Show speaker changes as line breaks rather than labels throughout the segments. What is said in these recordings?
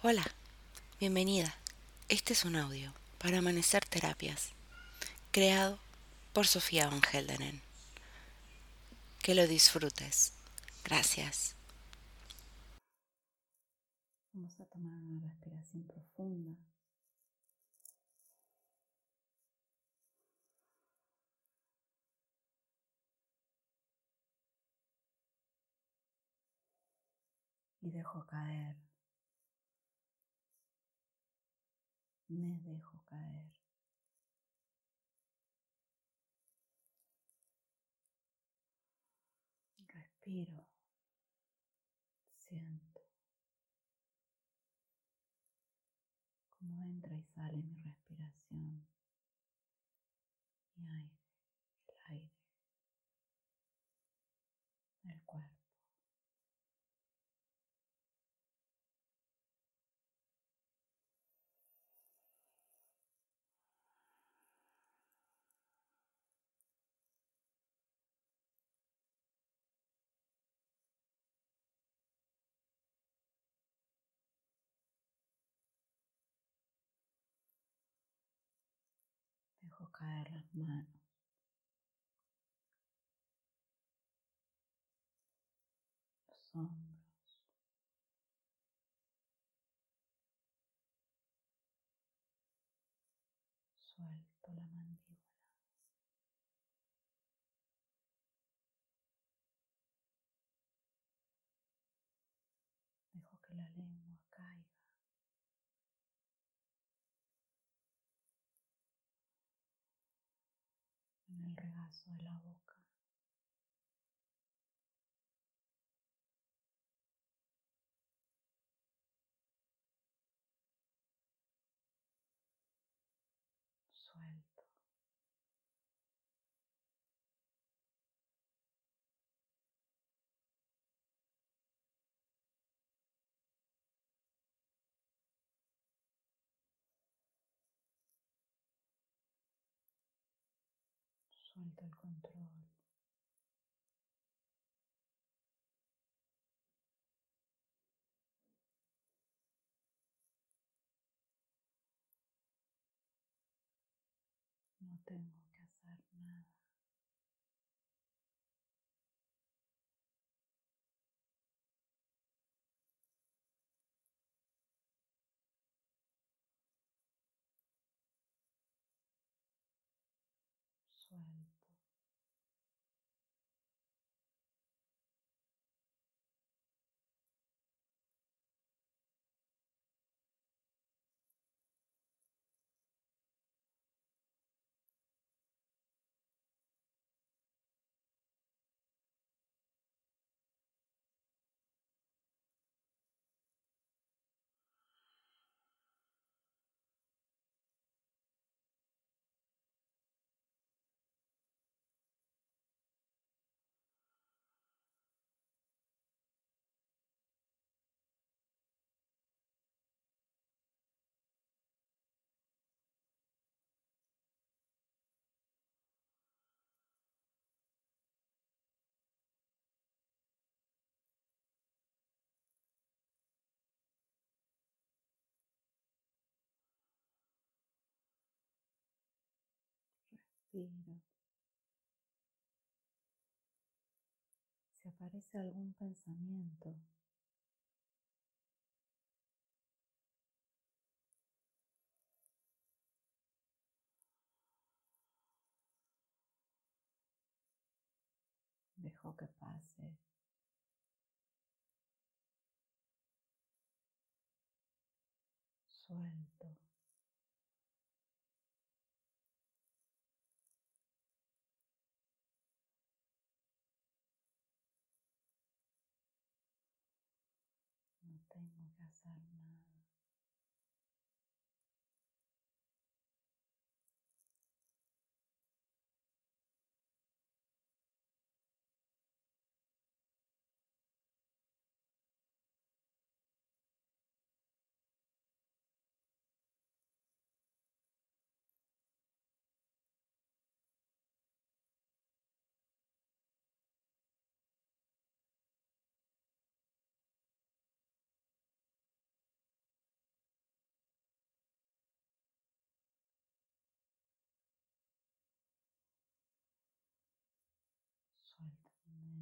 Hola, bienvenida. Este es un audio para Amanecer Terapias, creado por Sofía Van Heldenen. Que lo disfrutes. Gracias.
Vamos a tomar una respiración profunda. Y dejo caer me dejo caer. Respiro, siento. Cómo entra y sale mi respiración, mi aire, el aire, el cuerpo. Dejo caer las manos. Los hombros. Suelto la mandíbula. Dejo que la lengua caiga. en el regazo de la boca. Suelto. Suelto el control. No tengo que hacer nada. Suelto. Respiro. Si aparece algún pensamiento, dejo que pase. Suelto. No tengo que hacer nada.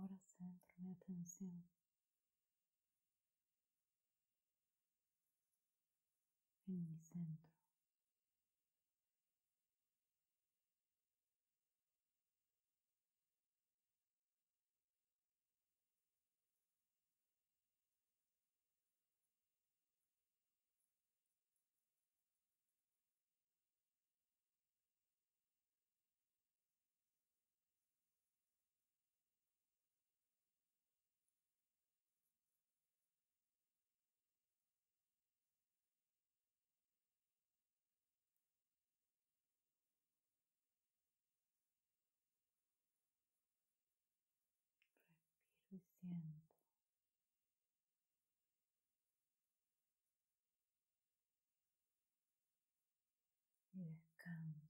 Ahora centro mi atención en mi centro. Y siento.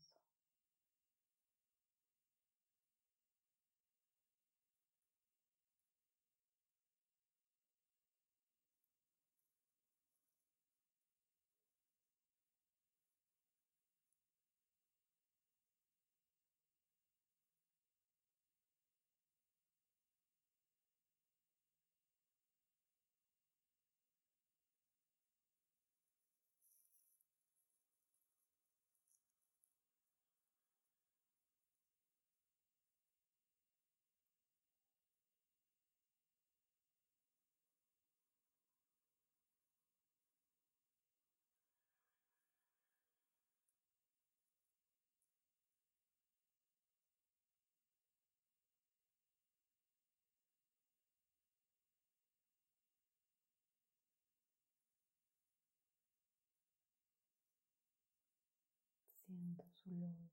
Siento su luz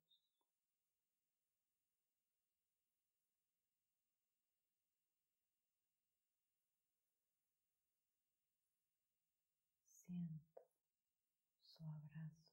su abrazo.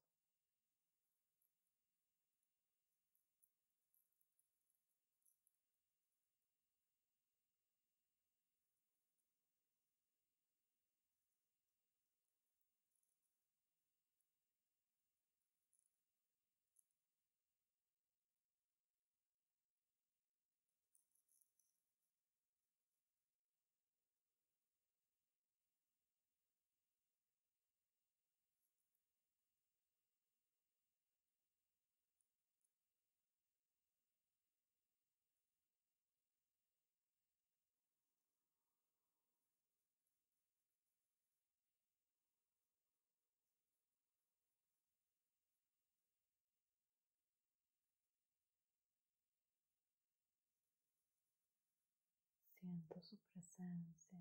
Siento su presencia.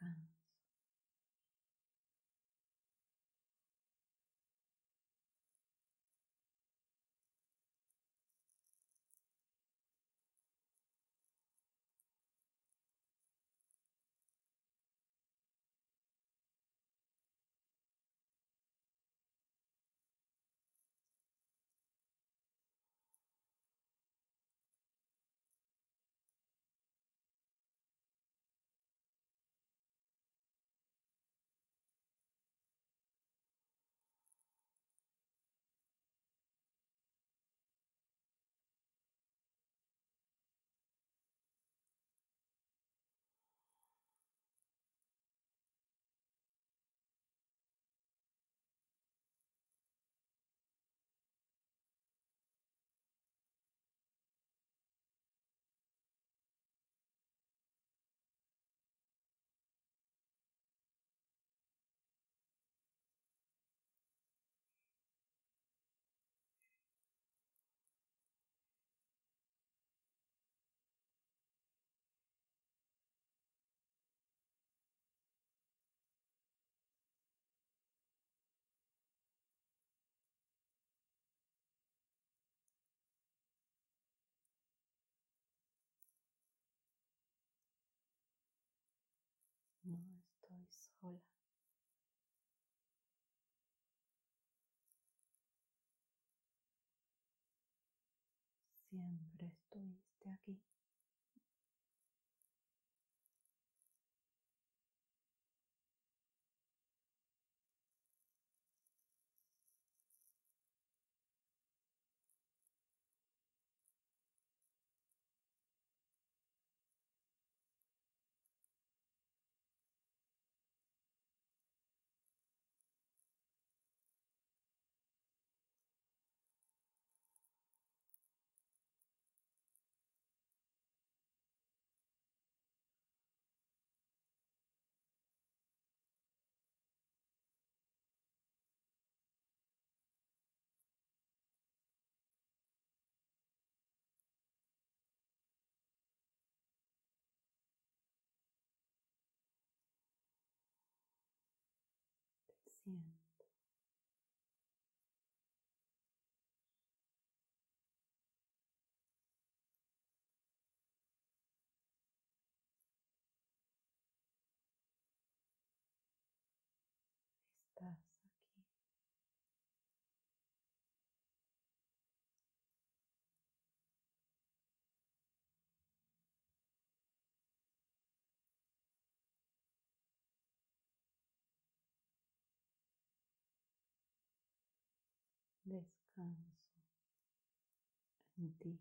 Descanso. No Siempre estuviste aquí. Te siento. Estás aquí. Descanso en ti.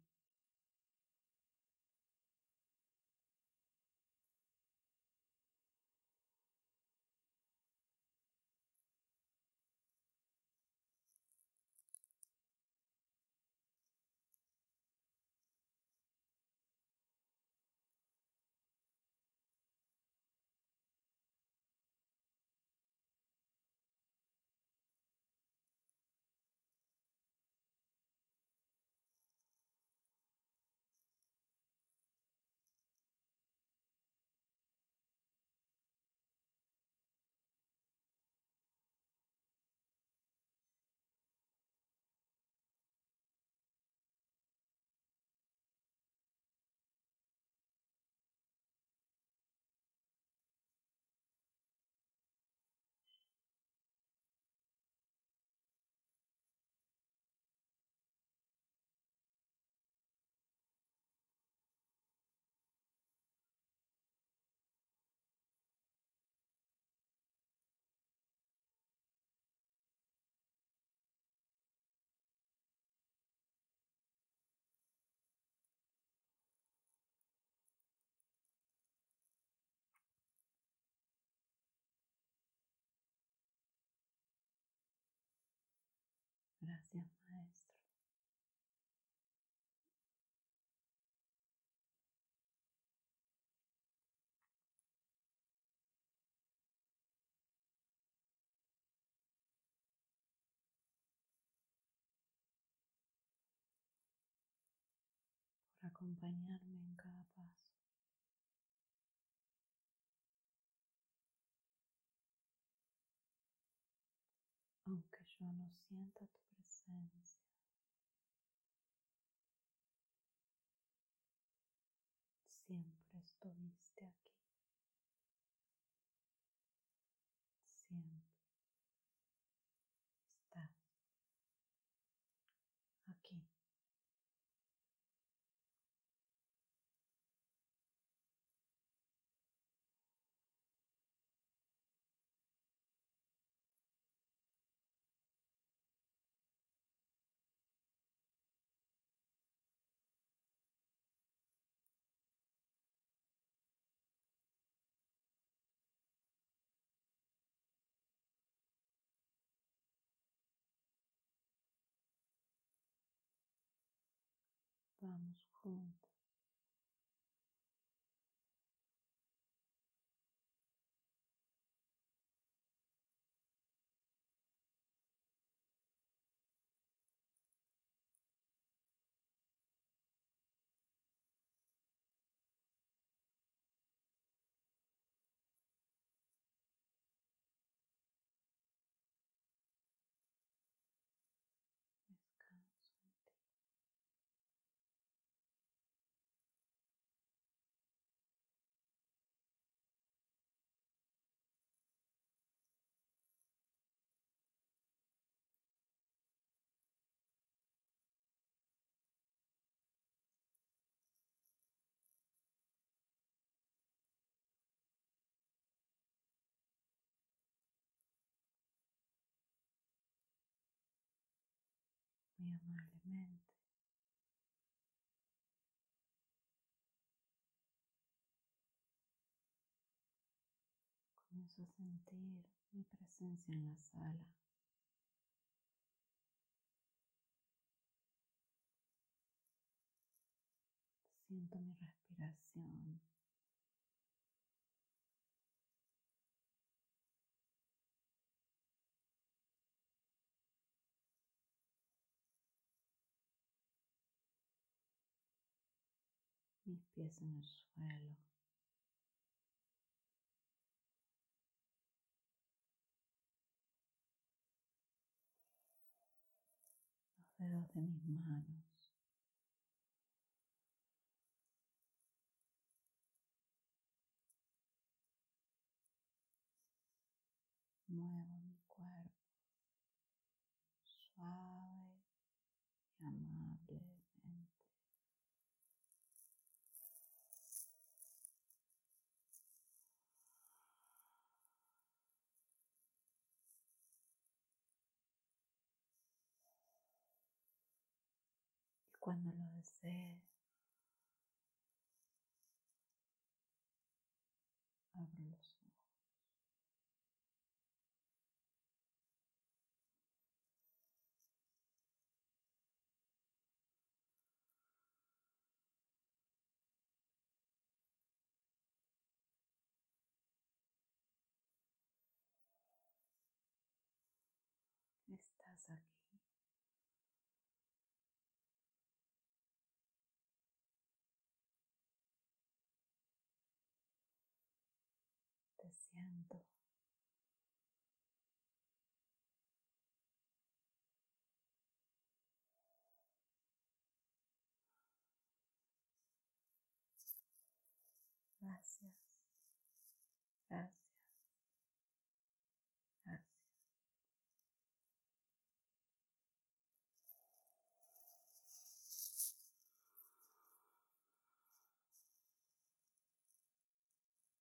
acompañarme en cada paso. Aunque yo no sienta tu presencia, siempre estuviste aquí. Vamos juntos. Muy amablemente. Comienzo a sentir mi presencia en la sala. Siento mi respiración. Mis pies en el suelo. Los dedos de mis manos. Muevo mi cuerpo suave cuando lo desee, abro los ojos. Estás aquí. Te siento. Gracias. Gracias.